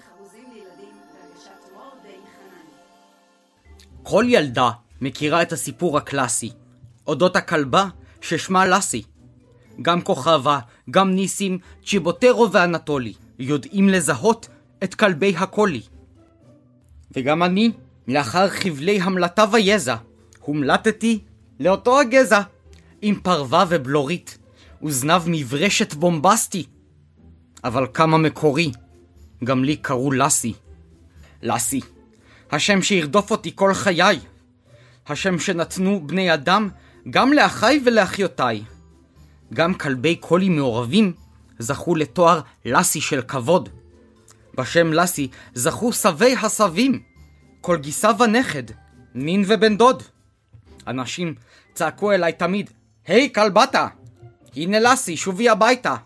וחרוזים לילדים בהגשת מורדי חנן. כל ילדה מכירה את הסיפור הקלאסי, אודות הכלבה ששמה לסי. גם כוכבה, גם ניסים, צ'יבוטרו ואנטולי יודעים לזהות את כלבי הקולי. וגם אני, לאחר חבלי המלטה ויזע, הומלטתי לאותו הגזע, עם פרווה ובלורית, וזנב מברשת בומבסטי. אבל כמה מקורי, גם לי קראו לסי. לסי, השם שירדוף אותי כל חיי. השם שנתנו בני אדם גם לאחיי ולאחיותיי. גם כלבי קולי מעורבים זכו לתואר לסי של כבוד. בשם לסי זכו סבי הסבים, כל גיסה ונכד, נין ובן דוד. אנשים צעקו אליי תמיד, היי hey, כלבתה, הנה לסי, שובי הביתה.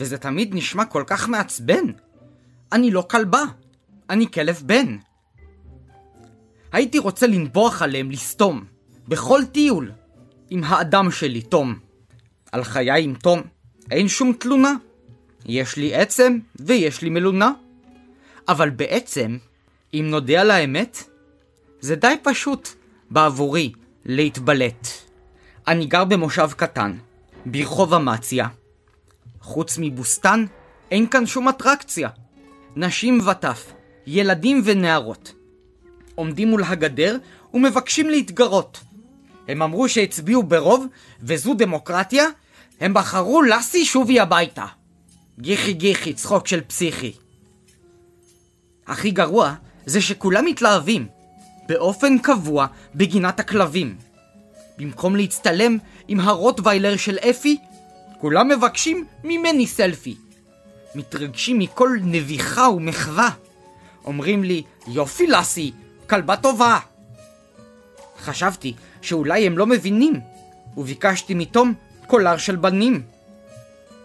וזה תמיד נשמע כל כך מעצבן. אני לא כלבה, אני כלב בן. הייתי רוצה לנבוח עליהם, לסתום, בכל טיול, עם האדם שלי, תום. על חיי עם תום אין שום תלונה. יש לי עצם ויש לי מלונה. אבל בעצם, אם נודה על האמת, זה די פשוט בעבורי להתבלט. אני גר במושב קטן, ברחוב אמציה. חוץ מבוסתן, אין כאן שום אטרקציה. נשים וטף, ילדים ונערות. עומדים מול הגדר ומבקשים להתגרות. הם אמרו שהצביעו ברוב, וזו דמוקרטיה, הם בחרו לסי שובי הביתה. גיחי גיחי, צחוק של פסיכי. הכי גרוע זה שכולם מתלהבים, באופן קבוע, בגינת הכלבים. במקום להצטלם עם הרוטוויילר של אפי, כולם מבקשים ממני סלפי. מתרגשים מכל נביחה ומחווה. אומרים לי, יופי לסי, כלבה טובה. חשבתי שאולי הם לא מבינים, וביקשתי מתום קולר של בנים.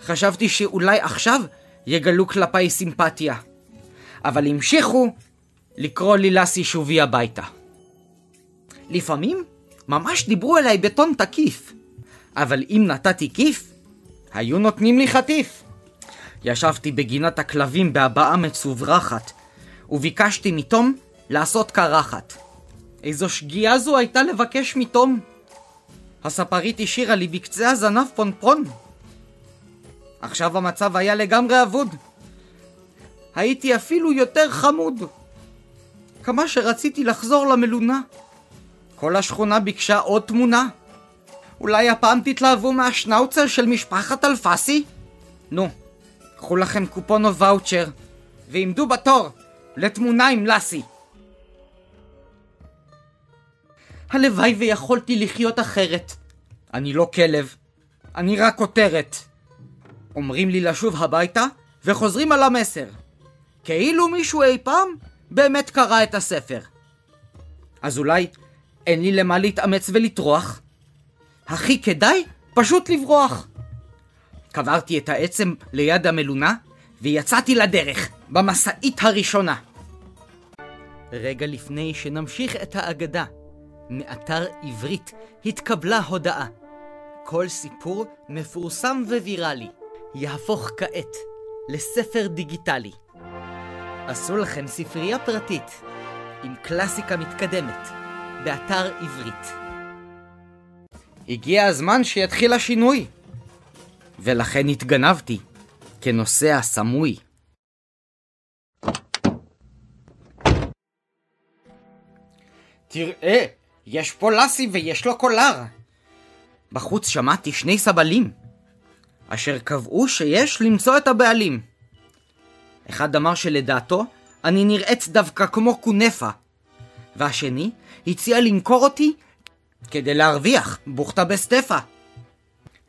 חשבתי שאולי עכשיו יגלו כלפיי סימפתיה. אבל המשיכו לקרוא לי לסי שובי הביתה. לפעמים ממש דיברו אליי בטון תקיף, אבל אם נתתי כיף, היו נותנים לי חטיף. ישבתי בגינת הכלבים בהבעה מצוברחת, וביקשתי מתום לעשות קרחת. איזו שגיאה זו הייתה לבקש מתום. הספרית השאירה לי בקצה הזנב פונפון. עכשיו המצב היה לגמרי אבוד. הייתי אפילו יותר חמוד. כמה שרציתי לחזור למלונה. כל השכונה ביקשה עוד תמונה. אולי הפעם תתלהבו מהשנאוצר של משפחת אלפסי? נו, קחו לכם קופון או ואוצ'ר, ועמדו בתור לתמונה עם לסי. הלוואי ויכולתי לחיות אחרת. אני לא כלב, אני רק כותרת. אומרים לי לשוב הביתה, וחוזרים על המסר. כאילו מישהו אי פעם באמת קרא את הספר. אז אולי אין לי למה להתאמץ ולטרוח? הכי כדאי פשוט לברוח. קברתי את העצם ליד המלונה, ויצאתי לדרך, במשאית הראשונה. רגע לפני שנמשיך את האגדה, מאתר עברית התקבלה הודעה. כל סיפור מפורסם וויראלי יהפוך כעת לספר דיגיטלי. עשו לכם ספרייה פרטית עם קלאסיקה מתקדמת באתר עברית. הגיע הזמן שיתחיל השינוי, ולכן התגנבתי כנוסע סמוי. תראה, יש פה לסי ויש לו קולר. בחוץ שמעתי שני סבלים, אשר קבעו שיש למצוא את הבעלים. אחד אמר שלדעתו אני נראית דווקא כמו קונפה, והשני הציע למכור אותי כדי להרוויח בוכתה בסטפה.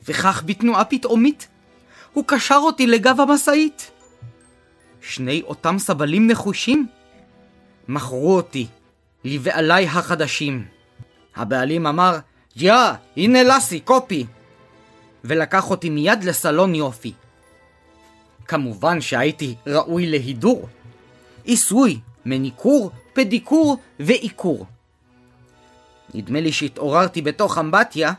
וכך בתנועה פתאומית הוא קשר אותי לגב המשאית. שני אותם סבלים נחושים מכרו אותי לבעליי החדשים. הבעלים אמר, יא, הנה לסי, קופי, ולקח אותי מיד לסלון יופי. כמובן שהייתי ראוי להידור. עיסוי, מניקור, פדיקור ועיקור. נדמה לי שהתעוררתי בתוך אמבטיה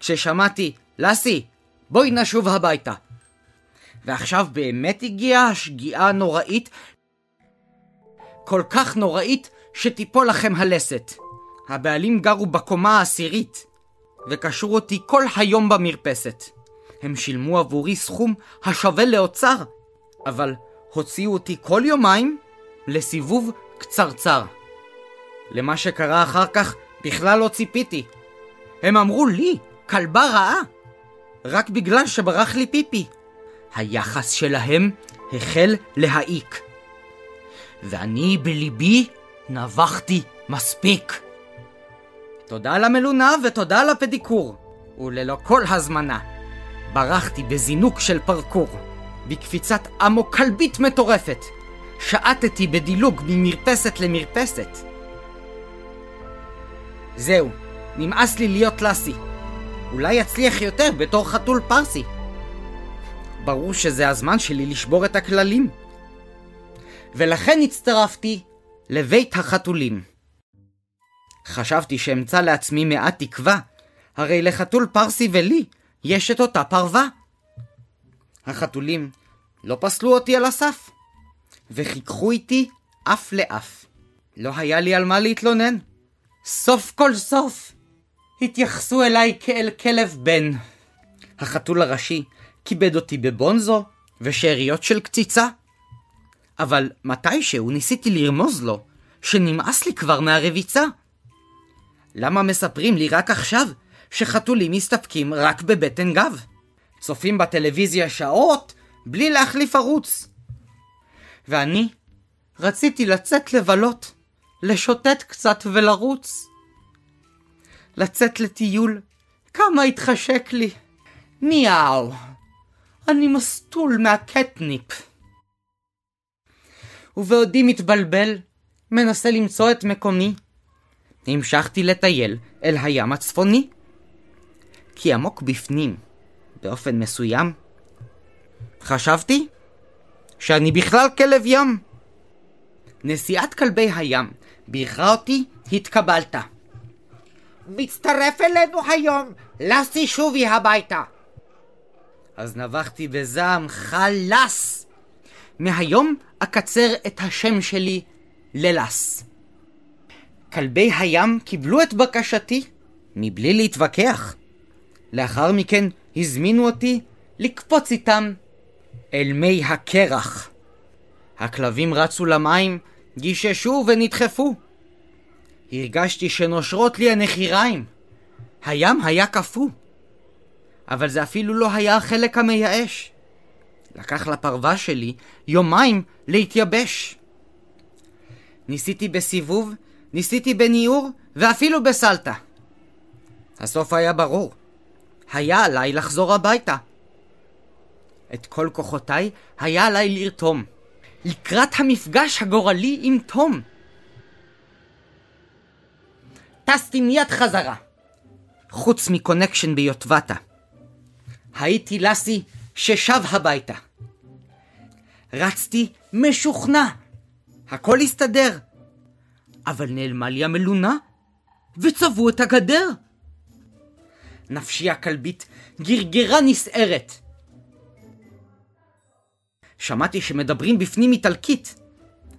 כששמעתי, לסי, בואי נשוב הביתה. ועכשיו באמת הגיעה השגיאה הנוראית, כל כך נוראית שתיפול לכם הלסת. הבעלים גרו בקומה העשירית, וקשרו אותי כל היום במרפסת. הם שילמו עבורי סכום השווה לאוצר, אבל הוציאו אותי כל יומיים לסיבוב קצרצר. למה שקרה אחר כך בכלל לא ציפיתי. הם אמרו לי, כלבה רעה, רק בגלל שברח לי פיפי. היחס שלהם החל להעיק. ואני בליבי נבחתי מספיק. תודה על המלונה ותודה על הפדיקור, וללא כל הזמנה. ברחתי בזינוק של פרקור, בקפיצת אמוק כלבית מטורפת. שעטתי בדילוג ממרפסת למרפסת. זהו, נמאס לי להיות לאסי. אולי אצליח יותר בתור חתול פרסי. ברור שזה הזמן שלי לשבור את הכללים. ולכן הצטרפתי לבית החתולים. חשבתי שאמצא לעצמי מעט תקווה, הרי לחתול פרסי ולי יש את אותה פרווה. החתולים לא פסלו אותי על הסף, וחיככו איתי אף לאף. לא היה לי על מה להתלונן. סוף כל סוף התייחסו אליי כאל כלב בן. החתול הראשי כיבד אותי בבונזו ושאריות של קציצה. אבל מתישהו ניסיתי לרמוז לו שנמאס לי כבר מהרביצה. למה מספרים לי רק עכשיו שחתולים מסתפקים רק בבטן גב? צופים בטלוויזיה שעות בלי להחליף ערוץ. ואני רציתי לצאת לבלות, לשוטט קצת ולרוץ. לצאת לטיול, כמה התחשק לי. ניאו, אני מסטול מהקטניפ. ובעודי מתבלבל, מנסה למצוא את מקומי, המשכתי לטייל אל הים הצפוני. כי עמוק בפנים, באופן מסוים, חשבתי שאני בכלל כלב ים. נשיאת כלבי הים בירכה אותי, התקבלת. מצטרף אלינו היום, לסי שובי הביתה. אז נבחתי בזעם חלס. מהיום אקצר את השם שלי ללס. כלבי הים קיבלו את בקשתי מבלי להתווכח. לאחר מכן הזמינו אותי לקפוץ איתם אל מי הקרח. הכלבים רצו למים, גיששו ונדחפו. הרגשתי שנושרות לי הנחיריים. הים היה קפוא. אבל זה אפילו לא היה החלק המייאש. לקח לפרווה שלי יומיים להתייבש. ניסיתי בסיבוב, ניסיתי בניעור, ואפילו בסלטה. הסוף היה ברור. היה עליי לחזור הביתה. את כל כוחותיי היה עליי לרתום. לקראת המפגש הגורלי עם תום. טסתי מיד חזרה. חוץ מקונקשן ביוטבתה. הייתי לסי ששב הביתה. רצתי משוכנע. הכל הסתדר. אבל נעלמה לי המלונה, וצבעו את הגדר. נפשי הכלבית גרגרה נסערת. שמעתי שמדברים בפנים איטלקית.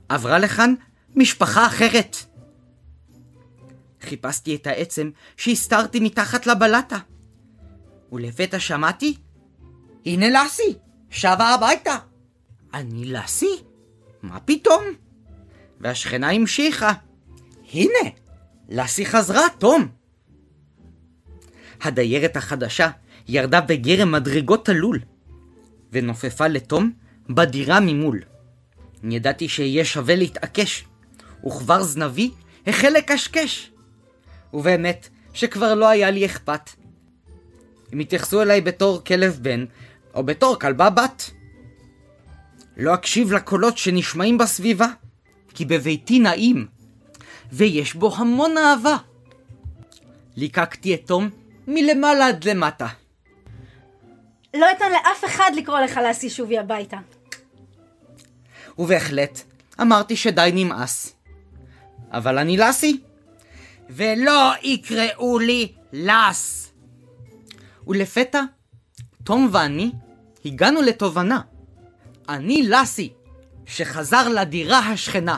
עברה לכאן משפחה אחרת. חיפשתי את העצם שהסתרתי מתחת לבלטה. ולפתע שמעתי, הנה לסי, שבה הביתה. אני לסי? מה פתאום? והשכנה המשיכה, הנה, לסי חזרה, תום. הדיירת החדשה ירדה בגרם מדרגות הלול, ונופפה לתום בדירה ממול. ידעתי שיהיה שווה להתעקש, וכבר זנבי החל לקשקש. ובאמת, שכבר לא היה לי אכפת. הם התייחסו אליי בתור כלב בן, או בתור כלבה בת. לא אקשיב לקולות שנשמעים בסביבה, כי בביתי נעים, ויש בו המון אהבה. ליקקתי את תום מלמעלה עד למטה. לא אתן לאף אחד לקרוא לך לסי שובי הביתה. ובהחלט, אמרתי שדי נמאס. אבל אני לסי, ולא יקראו לי לס. ולפתע, תום ואני הגענו לתובנה. אני לסי, שחזר לדירה השכנה.